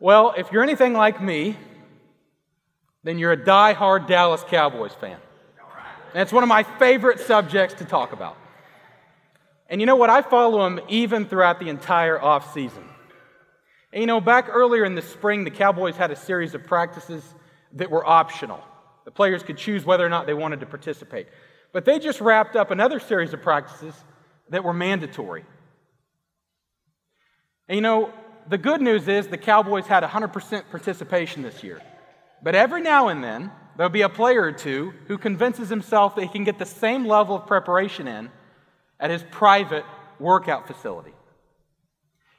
Well, if you're anything like me, then you're a die-hard Dallas Cowboys fan. And it's one of my favorite subjects to talk about. And you know what? I follow them even throughout the entire offseason. And you know, back earlier in the spring, the Cowboys had a series of practices that were optional. The players could choose whether or not they wanted to participate. But they just wrapped up another series of practices that were mandatory. And you know, the good news is the Cowboys had 100% participation this year. But every now and then, there'll be a player or two who convinces himself that he can get the same level of preparation in at his private workout facility.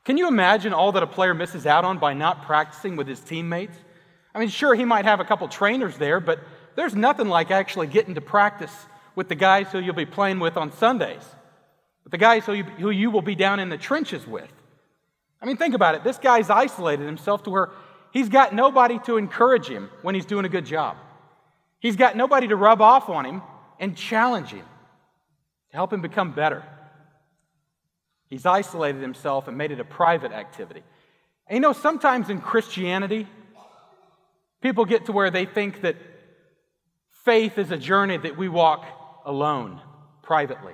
Can you imagine all that a player misses out on by not practicing with his teammates? I mean, sure, he might have a couple trainers there, but there's nothing like actually getting to practice with the guys who you'll be playing with on Sundays, with the guys who you, who you will be down in the trenches with. I mean, think about it. This guy's isolated himself to where he's got nobody to encourage him when he's doing a good job. He's got nobody to rub off on him and challenge him to help him become better. He's isolated himself and made it a private activity. And you know, sometimes in Christianity, people get to where they think that faith is a journey that we walk alone, privately.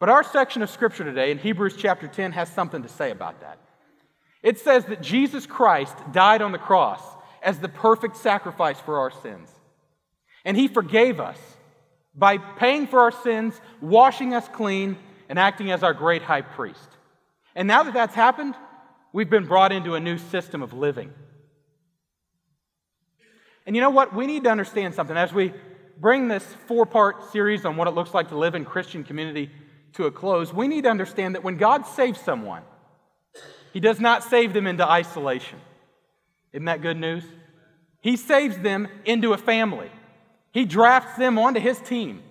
But our section of scripture today in Hebrews chapter 10 has something to say about that. It says that Jesus Christ died on the cross as the perfect sacrifice for our sins. And he forgave us by paying for our sins, washing us clean, and acting as our great high priest. And now that that's happened, we've been brought into a new system of living. And you know what? We need to understand something. As we bring this four part series on what it looks like to live in Christian community to a close, we need to understand that when God saves someone, He does not save them into isolation. Isn't that good news? He saves them into a family. He drafts them onto His team,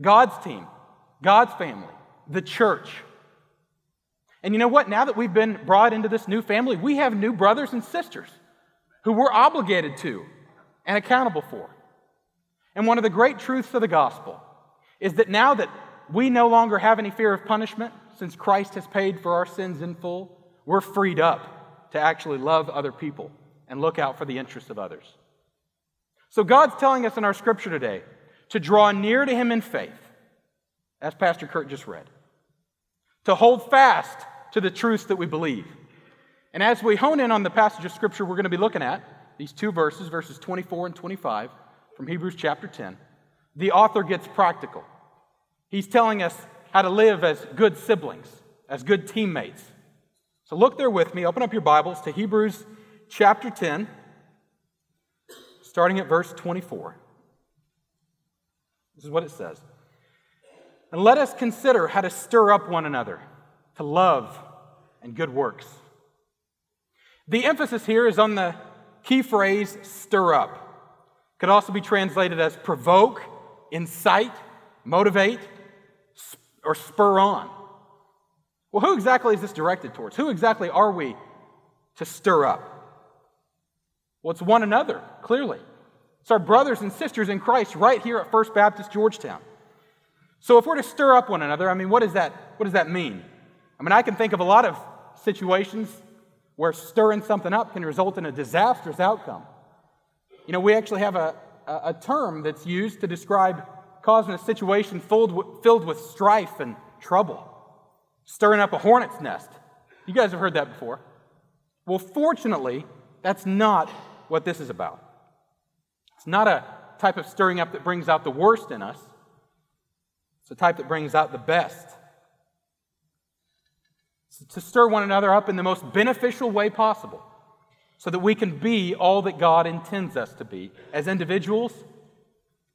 God's team, God's family the church. And you know what? Now that we've been brought into this new family, we have new brothers and sisters who we're obligated to and accountable for. And one of the great truths of the gospel is that now that we no longer have any fear of punishment, since Christ has paid for our sins in full, we're freed up to actually love other people and look out for the interests of others. So God's telling us in our scripture today to draw near to Him in faith, as Pastor Kurt just read to hold fast to the truths that we believe. And as we hone in on the passage of Scripture we're going to be looking at, these two verses, verses 24 and 25 from Hebrews chapter 10, the author gets practical. He's telling us how to live as good siblings, as good teammates. So look there with me. Open up your Bibles to Hebrews chapter 10, starting at verse 24. This is what it says. And let us consider how to stir up one another to love and good works. The emphasis here is on the key phrase stir up. Could also be translated as provoke, incite, motivate, or spur on. Well, who exactly is this directed towards? Who exactly are we to stir up? Well, it's one another, clearly. It's our brothers and sisters in Christ right here at First Baptist Georgetown. So if we're to stir up one another, I mean, what does that, what does that mean? I mean, I can think of a lot of situations where stirring something up can result in a disastrous outcome. You know, we actually have a, a, a term that's used to describe causing a situation filled with, filled with strife and trouble, stirring up a hornet's nest. You guys have heard that before. Well, fortunately, that's not what this is about. It's not a type of stirring up that brings out the worst in us. It's a type that brings out the best. It's to stir one another up in the most beneficial way possible so that we can be all that God intends us to be as individuals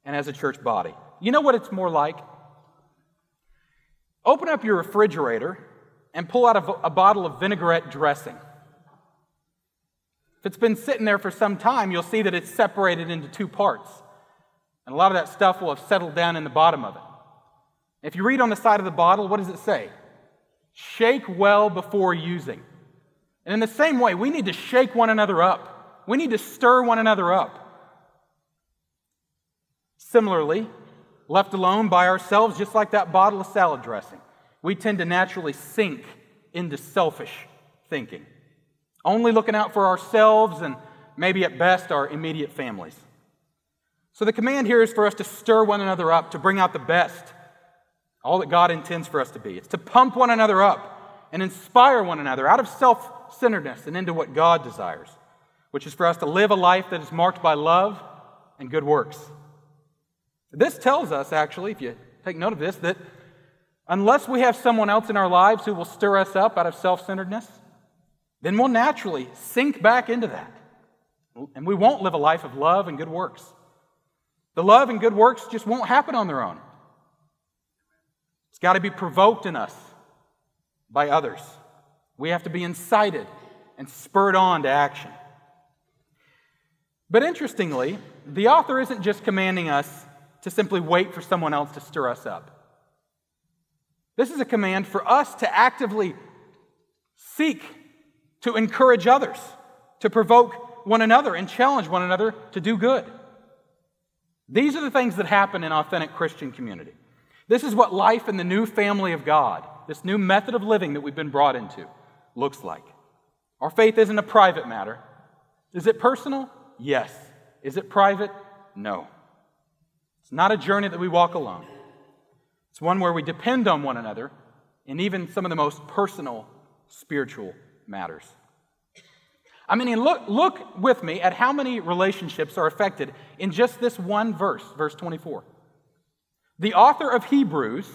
and as a church body. You know what it's more like? Open up your refrigerator and pull out a, a bottle of vinaigrette dressing. If it's been sitting there for some time, you'll see that it's separated into two parts. And a lot of that stuff will have settled down in the bottom of it. If you read on the side of the bottle, what does it say? Shake well before using. And in the same way, we need to shake one another up. We need to stir one another up. Similarly, left alone by ourselves, just like that bottle of salad dressing, we tend to naturally sink into selfish thinking. only looking out for ourselves and maybe at best our immediate families. So the command here is for us to stir one another up, to bring out the best, all that God intends for us to be. It's to pump one another up and inspire one another out of self centeredness and into what God desires, which is for us to live a life that is marked by love and good works. This tells us, actually, if you take note of this, that unless we have someone else in our lives who will stir us up out of self centeredness, then we'll naturally sink back into that. And we won't live a life of love and good works. The love and good works just won't happen on their own. It's got to be provoked in us by others. We have to be incited and spurred on to action. But interestingly, the author isn't just commanding us to simply wait for someone else to stir us up. This is a command for us to actively seek to encourage others, to provoke one another and challenge one another to do good. These are the things that happen in authentic Christian community. This is what life in the new family of God, this new method of living that we've been brought into, looks like. Our faith isn't a private matter. Is it personal? Yes. Is it private? No. It's not a journey that we walk alone. It's one where we depend on one another in even some of the most personal spiritual matters. I mean, look, look with me at how many relationships are affected in just this one verse, verse 24. The author of Hebrews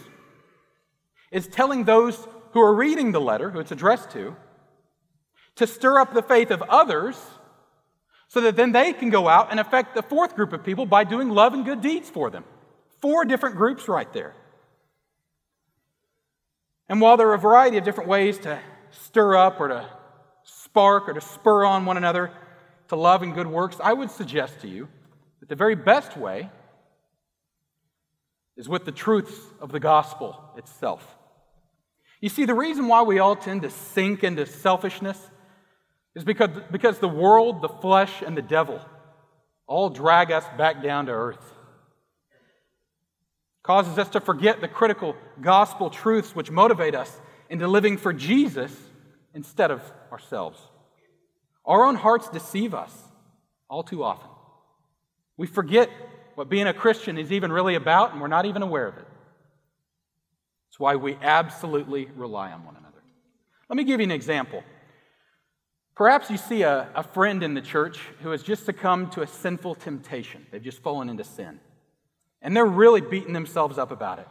is telling those who are reading the letter, who it's addressed to, to stir up the faith of others so that then they can go out and affect the fourth group of people by doing love and good deeds for them. Four different groups right there. And while there are a variety of different ways to stir up or to spark or to spur on one another to love and good works, I would suggest to you that the very best way is with the truths of the gospel itself. You see, the reason why we all tend to sink into selfishness is because, because the world, the flesh, and the devil all drag us back down to earth. Causes us to forget the critical gospel truths which motivate us into living for Jesus instead of ourselves. Our own hearts deceive us all too often. We forget what being a Christian is even really about, and we're not even aware of it. It's why we absolutely rely on one another. Let me give you an example. Perhaps you see a, a friend in the church who has just succumbed to a sinful temptation. They've just fallen into sin. And they're really beating themselves up about it.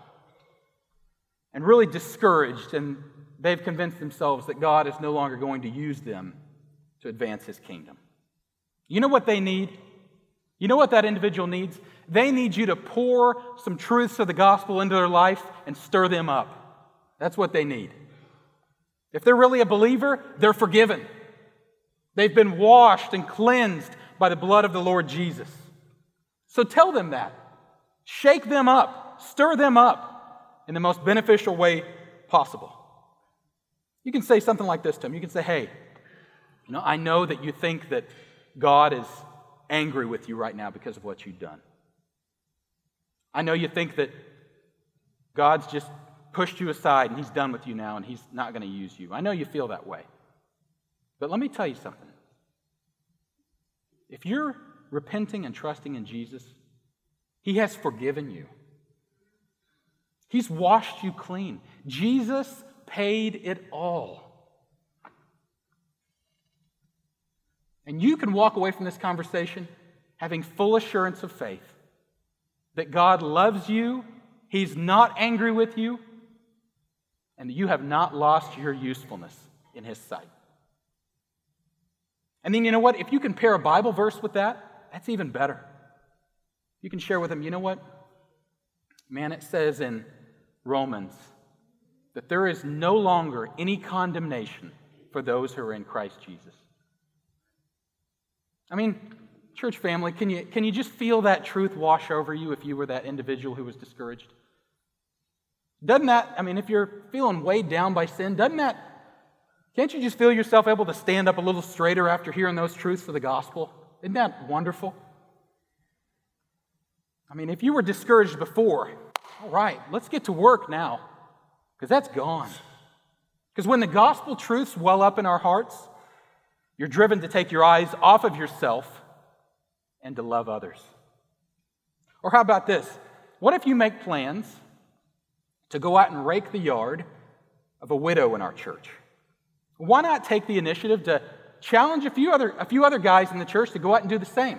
And really discouraged, and they've convinced themselves that God is no longer going to use them to advance his kingdom. You know what they need? You know what that individual needs? They need you to pour some truths of the gospel into their life and stir them up. That's what they need. If they're really a believer, they're forgiven. They've been washed and cleansed by the blood of the Lord Jesus. So tell them that. Shake them up, stir them up in the most beneficial way possible. You can say something like this to them. You can say, hey, you know, I know that you think that God is angry with you right now because of what you've done. I know you think that God's just pushed you aside and he's done with you now and he's not going to use you. I know you feel that way. But let me tell you something. If you're repenting and trusting in Jesus, He has forgiven you. He's washed you clean. Jesus paid it all. And you can walk away from this conversation having full assurance of faith that God loves you, He's not angry with you, and that you have not lost your usefulness in His sight. And then you know what? If you can pair a Bible verse with that, that's even better. You can share with them, you know what? Man, it says in Romans that there is no longer any condemnation for those who are in Christ Jesus. I mean, church family, can you, can you just feel that truth wash over you if you were that individual who was discouraged? Doesn't that, I mean, if you're feeling weighed down by sin, doesn't that can't you just feel yourself able to stand up a little straighter after hearing those truths of the gospel? Isn't that wonderful? I mean, if you were discouraged before, all right, let's get to work now, because that's gone. Because when the gospel truths well up in our hearts, You're driven to take your eyes off of yourself and to love others. Or how about this? What if you make plans to go out and rake the yard of a widow in our church? Why not take the initiative to challenge a few other, a few other guys in the church to go out and do the same?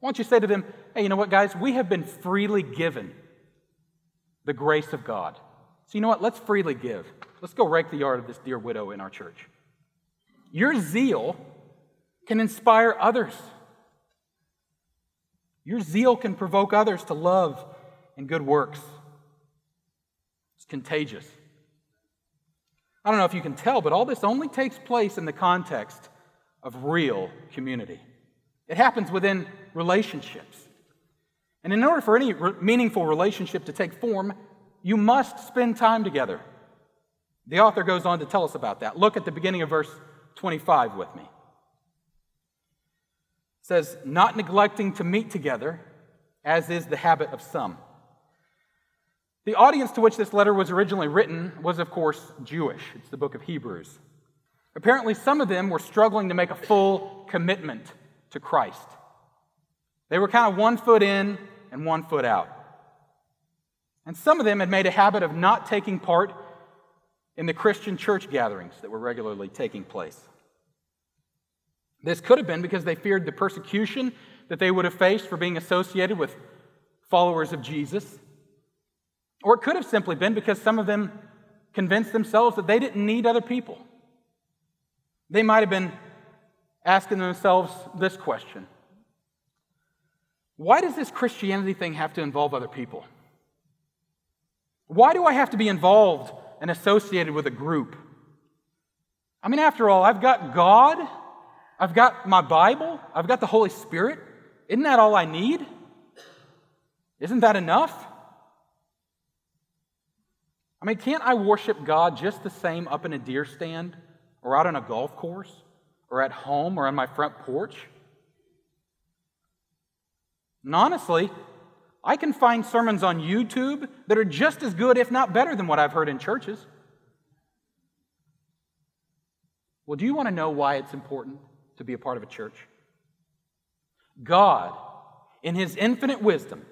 Why don't you say to them, hey, you know what, guys? We have been freely given the grace of God. So, you know what? Let's freely give. Let's go rake the yard of this dear widow in our church. Your zeal can inspire others. Your zeal can provoke others to love and good works. It's contagious. I don't know if you can tell, but all this only takes place in the context of real community. It happens within relationships. And in order for any re- meaningful relationship to take form, you must spend time together. The author goes on to tell us about that. Look at the beginning of verse 25 with me. It says, Not neglecting to meet together, as is the habit of some. The audience to which this letter was originally written was, of course, Jewish. It's the book of Hebrews. Apparently, some of them were struggling to make a full commitment to Christ. They were kind of one foot in and one foot out. And some of them had made a habit of not taking part in the Christian church gatherings that were regularly taking place. This could have been because they feared the persecution that they would have faced for being associated with followers of Jesus. Or it could have simply been because some of them convinced themselves that they didn't need other people. They might have been asking themselves this question Why does this Christianity thing have to involve other people? Why do I have to be involved and associated with a group? I mean, after all, I've got God, I've got my Bible, I've got the Holy Spirit. Isn't that all I need? Isn't that enough? I mean, can't I worship God just the same up in a deer stand or out on a golf course or at home or on my front porch? And honestly, I can find sermons on YouTube that are just as good, if not better, than what I've heard in churches. Well, do you want to know why it's important to be a part of a church? God, in His infinite wisdom,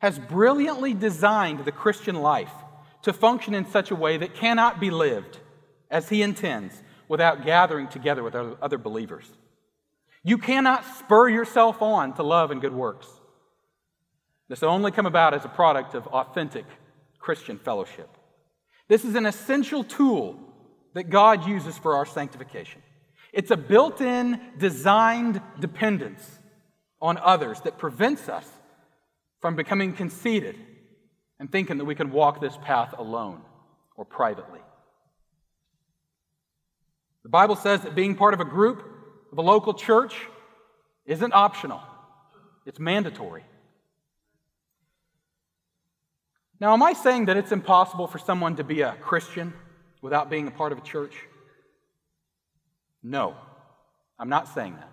has brilliantly designed the Christian life to function in such a way that cannot be lived as He intends without gathering together with other believers. You cannot spur yourself on to love and good works. This will only come about as a product of authentic Christian fellowship. This is an essential tool that God uses for our sanctification. It's a built in, designed dependence on others that prevents us from becoming conceited and thinking that we can walk this path alone or privately. The Bible says that being part of a group of a local church isn't optional, it's mandatory. Now, am I saying that it's impossible for someone to be a Christian without being a part of a church? No, I'm not saying that.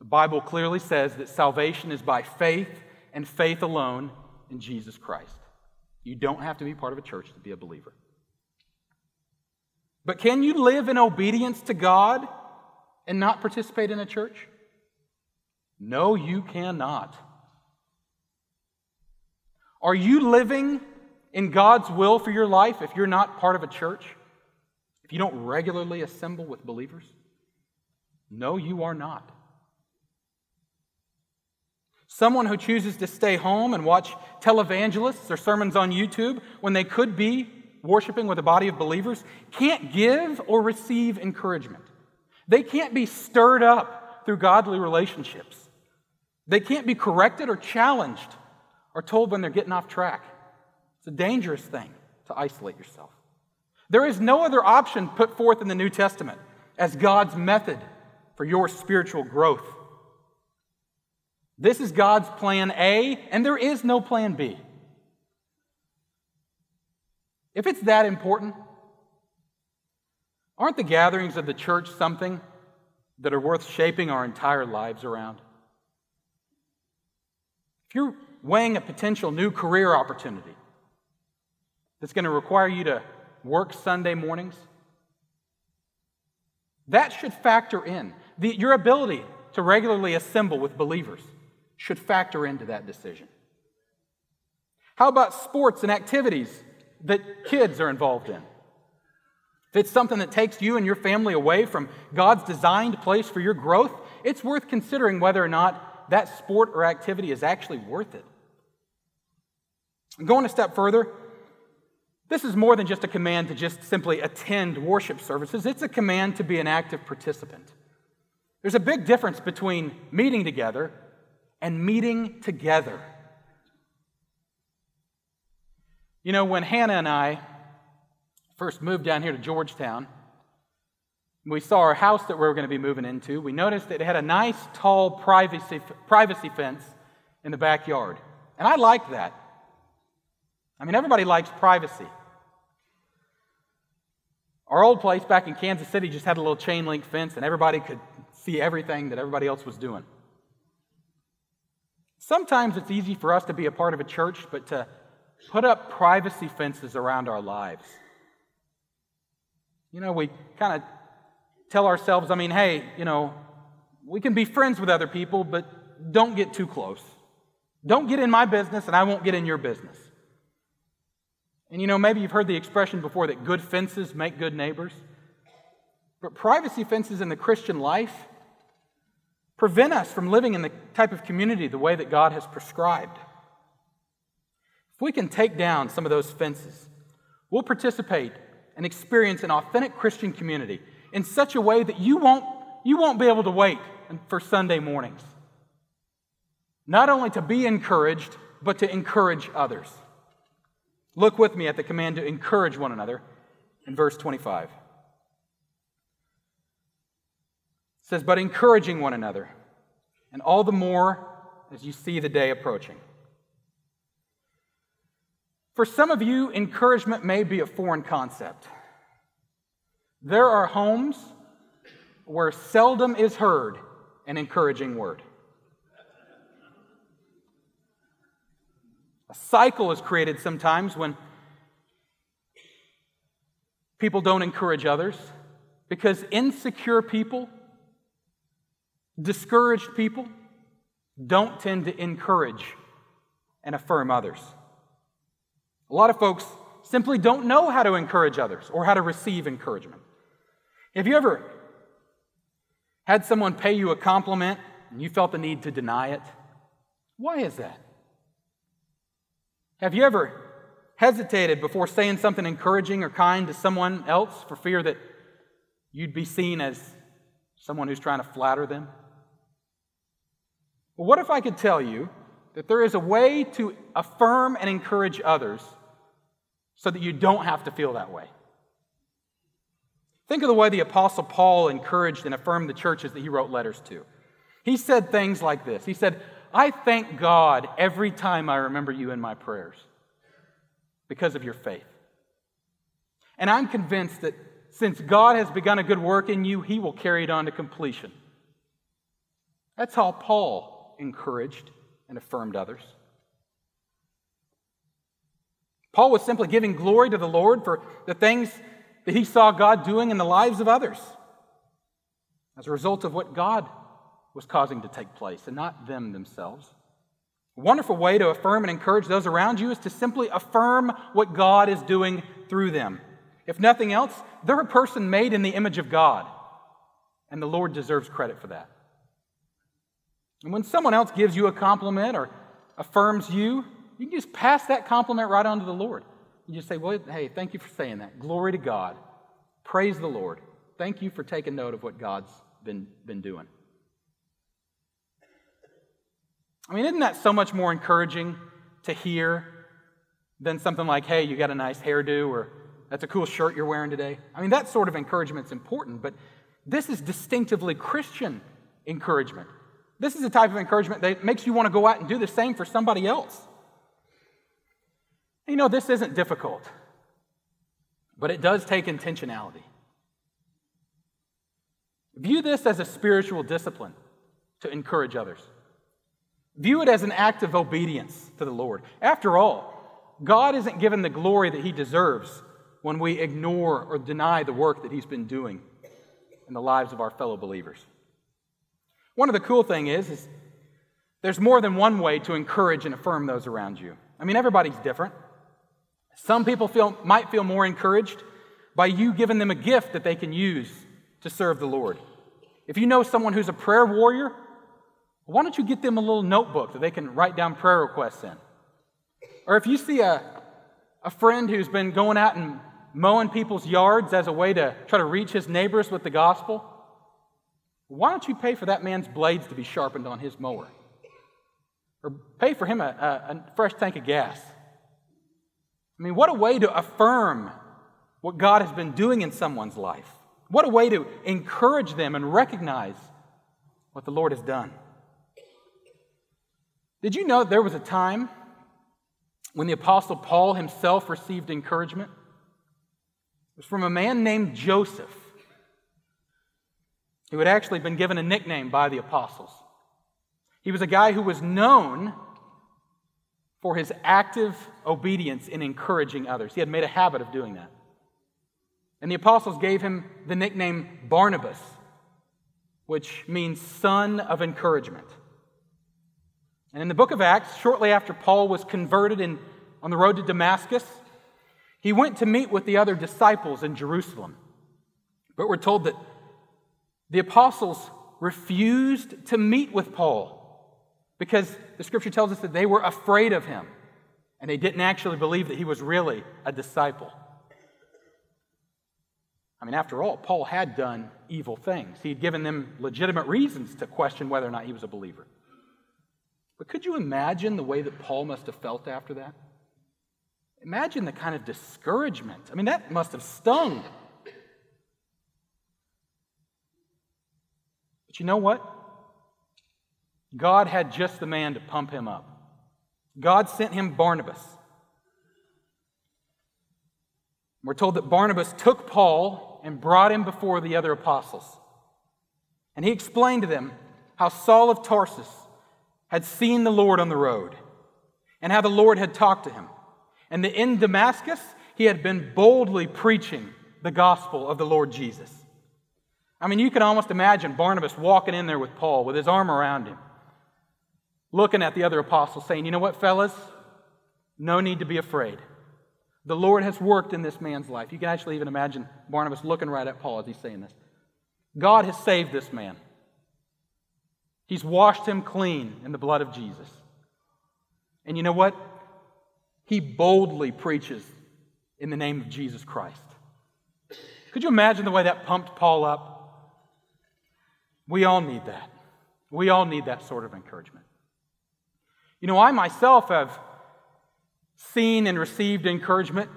The Bible clearly says that salvation is by faith and faith alone in Jesus Christ. You don't have to be part of a church to be a believer. But can you live in obedience to God and not participate in a church? No, you cannot. Are you living in God's will for your life if you're not part of a church? If you don't regularly assemble with believers? No, you are not. Someone who chooses to stay home and watch televangelists or sermons on YouTube when they could be worshiping with a body of believers can't give or receive encouragement. They can't be stirred up through godly relationships. They can't be corrected or challenged or told when they're getting off track. It's a dangerous thing to isolate yourself. There is no other option put forth in the New Testament as God's method for your spiritual growth. This is God's plan A, and there is no plan B. If it's that important, aren't the gatherings of the church something that are worth shaping our entire lives around? If you're weighing a potential new career opportunity that's going to require you to work Sunday mornings, That should factor in. The, your ability to regularly assemble with believers should factor into that decision. How about sports and activities that kids are involved in? If it's something that takes you and your family away from God's designed place for your growth, it's worth considering whether or not that sport or activity is actually worth it. Going a step further, this is more than just a command to just simply attend worship services, it's a command to be an active participant. There's a big difference between meeting together and meeting together. You know, when Hannah and I first moved down here to Georgetown, we saw our house that we were going to be moving into. We noticed that it had a nice, tall privacy, privacy fence in the backyard. And I liked that. I mean, everybody likes privacy. Our old place back in Kansas City just had a little chain link fence, and everybody could see everything that everybody else was doing. Sometimes it's easy for us to be a part of a church, but to put up privacy fences around our lives. You know, we kind of tell ourselves, I mean, hey, you know, we can be friends with other people, but don't get too close. Don't get in my business, and I won't get in your business. And you know, maybe you've heard the expression before that good fences make good neighbors. But privacy fences in the Christian life prevent us from living in the type of community the way that God has prescribed. If we can take down some of those fences, we'll participate and experience an authentic Christian community in such a way that you won't, you won't be able to wait for Sunday mornings. Not only to be encouraged, but to encourage others. Look with me at the command to encourage one another in verse 25. Says, But encouraging one another, and all the more as you see the day approaching. For some of you, encouragement may be a foreign concept. There are homes where seldom is heard an encouraging word. A cycle is created sometimes when people don't encourage others because insecure people, discouraged people, don't tend to encourage and affirm others. A lot of folks simply don't know how to encourage others or how to receive encouragement. Have you ever had someone pay you a compliment and you felt the need to deny it? Why is that? Have you ever hesitated before saying something encouraging or kind to someone else for fear that you'd be seen as someone who's trying to flatter them? Well, what if I could tell you that there is a way to affirm and encourage others so that you don't have to feel that way? Think of the way the Apostle Paul encouraged and affirmed the churches that he wrote letters to. He said things like this He said, I thank God every time I remember you in my prayers because of your faith. And I'm convinced that since God has begun a good work in you, he will carry it on to completion. That's how Paul encouraged and affirmed others. Paul was simply giving glory to the Lord for the things that he saw God doing in the lives of others as a result of what God was causing to take place and not them themselves. A wonderful way to affirm and encourage those around you is to simply affirm what God is doing through them. If nothing else, they're a person made in the image of God, and the Lord deserves credit for that. And when someone else gives you a compliment or affirms you, you can just pass that compliment right on to the Lord. You just say, Well, hey, thank you for saying that. Glory to God. Praise the Lord. Thank you for taking note of what God's been, been doing. I mean, isn't that so much more encouraging to hear than something like, hey, you got a nice hairdo or that's a cool shirt you're wearing today? I mean, that sort of encouragement's important, but this is distinctively Christian encouragement. This is a type of encouragement that makes you want to go out and do the same for somebody else. You know, this isn't difficult, but it does take intentionality. View this as a spiritual discipline to encourage others. View it as an act of obedience to the Lord. After all, God isn't given the glory that he deserves when we ignore or deny the work that he's been doing. in the lives of our fellow believers. One of the cool things is, is there's more than one way to encourage and affirm those around you. I mean, everybody's different. Some people feel, might feel more encouraged by you giving them a gift that they can use to serve the Lord. If you know someone who's a prayer warrior, why don't you get them a little notebook that they can write down prayer requests in? Or if you see a, a friend who's been going out and mowing people's yards as a way to try to reach his neighbors with the gospel, why don't you pay for that man's blades to be sharpened on his mower? Or pay for him a, a, a fresh tank of gas? I mean, what a way to affirm what God has been doing in someone's life. What a way to encourage them and recognize what the Lord has done. Did you know there was a time when the Apostle Paul himself received encouragement? It was from a man named Joseph, who had actually been given a nickname by the apostles. He was a guy who was known for his active obedience in encouraging others. He had made a habit of doing that. And the apostles gave him the nickname Barnabas, which means son of encouragement. And in the book of Acts, shortly after Paul was converted in, on the road to Damascus, he went to meet with the other disciples in Jerusalem. But we're told that the apostles refused to meet with Paul because the scripture tells us that they were afraid of him and they didn't actually believe that he was really a disciple. I mean, after all, Paul had done evil things. He had given them legitimate reasons to question whether or not he was a believer. But could you imagine the way that Paul must have felt after that? Imagine the kind of discouragement. I mean, that must have stung. You know what? God had just the man to pump him up. God sent him Barnabas. We're told that Barnabas took Paul and brought him before the other apostles. And he explained to them how Saul of Tarsus had seen the Lord on the road and how the Lord had talked to him. And that in Damascus, he had been boldly preaching the gospel of the Lord Jesus. I mean, you can almost imagine Barnabas walking in there with Paul with his arm around him, looking at the other apostles, saying, You know what, fellas? No need to be afraid. The Lord has worked in this man's life. You can actually even imagine Barnabas looking right at Paul as he's saying this. God has saved this man. He's washed him clean in the blood of Jesus. And you know what? He boldly preaches in the name of Jesus Christ. Could you imagine the way that pumped Paul up? We all need that. We all need that sort of encouragement. You know, I myself have seen and received encouragement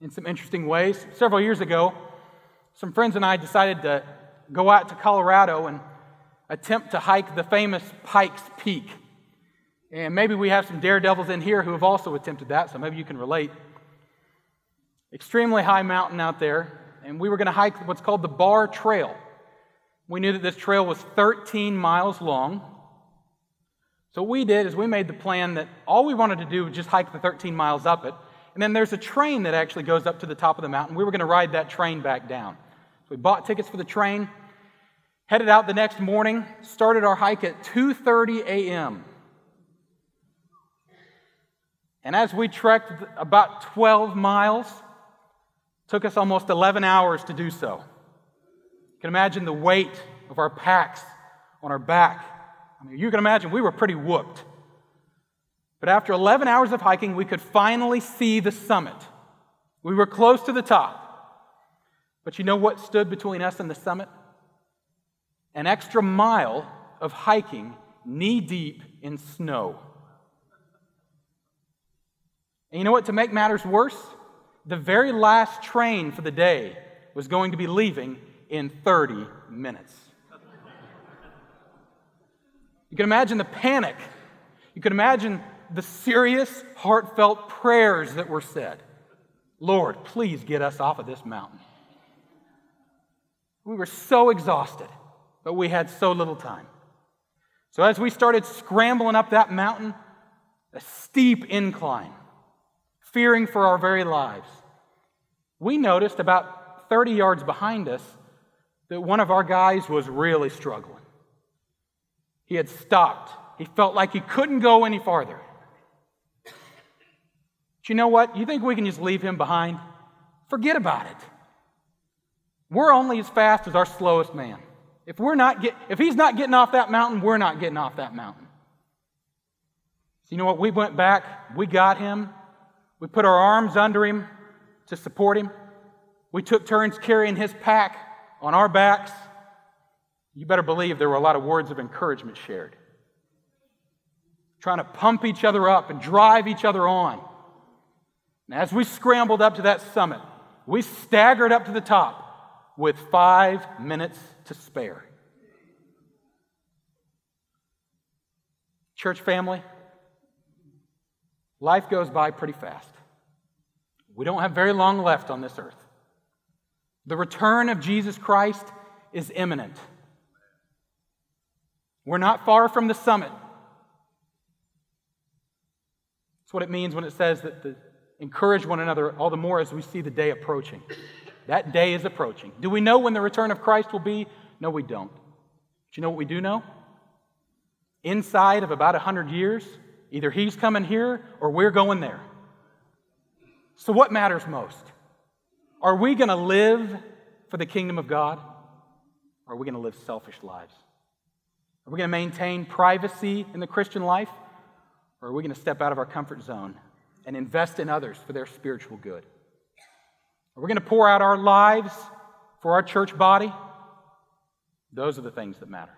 in some interesting ways. Several years ago, some friends and I decided to go out to Colorado and attempt to hike the famous Pikes Peak. And maybe we have some daredevils in here who have also attempted that, so maybe you can relate. Extremely high mountain out there, and we were going to hike what's called the Barr Trail. We knew that this trail was 13 miles long. So what we did is we made the plan that all we wanted to do was just hike the 13 miles up it. And then there's a train that actually goes up to the top of the mountain. We were going to ride that train back down. So we bought tickets for the train, headed out the next morning, started our hike at 2:30 a.m. And as we trekked about 12 miles, took us almost 11 hours to do so. Can imagine the weight of our packs on our back. I mean, you can imagine we were pretty whooped. But after 11 hours of hiking, we could finally see the summit. We were close to the top. But you know what stood between us and the summit? An extra mile of hiking knee deep in snow. And you know what? To make matters worse, the very last train for the day was going to be leaving in 30 minutes. You can imagine the panic. You can imagine the serious, heartfelt prayers that were said. Lord, please get us off of this mountain. We were so exhausted, but we had so little time. So, as we started scrambling up that mountain, a steep incline, fearing for our very lives, we noticed about 30 yards behind us that one of our guys was really struggling. He had stopped. He felt like he couldn't go any farther. But you know what? You think we can just leave him behind? Forget about it. We're only as fast as our slowest man. If, we're not get, if he's not getting off that mountain, we're not getting off that mountain. So, you know what? We went back, we got him, we put our arms under him to support him. We took turns carrying his pack on our backs. You better believe there were a lot of words of encouragement shared. Trying to pump each other up and drive each other on. And as we scrambled up to that summit, we staggered up to the top with five minutes to spare. Church family, life goes by pretty fast. We don't have very long left on this earth. The return of Jesus Christ is imminent. We're not far from the summit. That's what it means when it says that the, encourage one another all the more as we see the day approaching. That day is approaching. Do we know when the return of Christ will be? No, we don't. Do you know what we do know? Inside of about 100 years, either he's coming here or we're going there. So, what matters most? Are we going to live for the kingdom of God? Or are we going to live selfish lives? Are we going to maintain privacy in the Christian life? Or are we going to step out of our comfort zone and invest in others for their spiritual good? Are we going to pour out our lives for our church body? Those are the things that matter.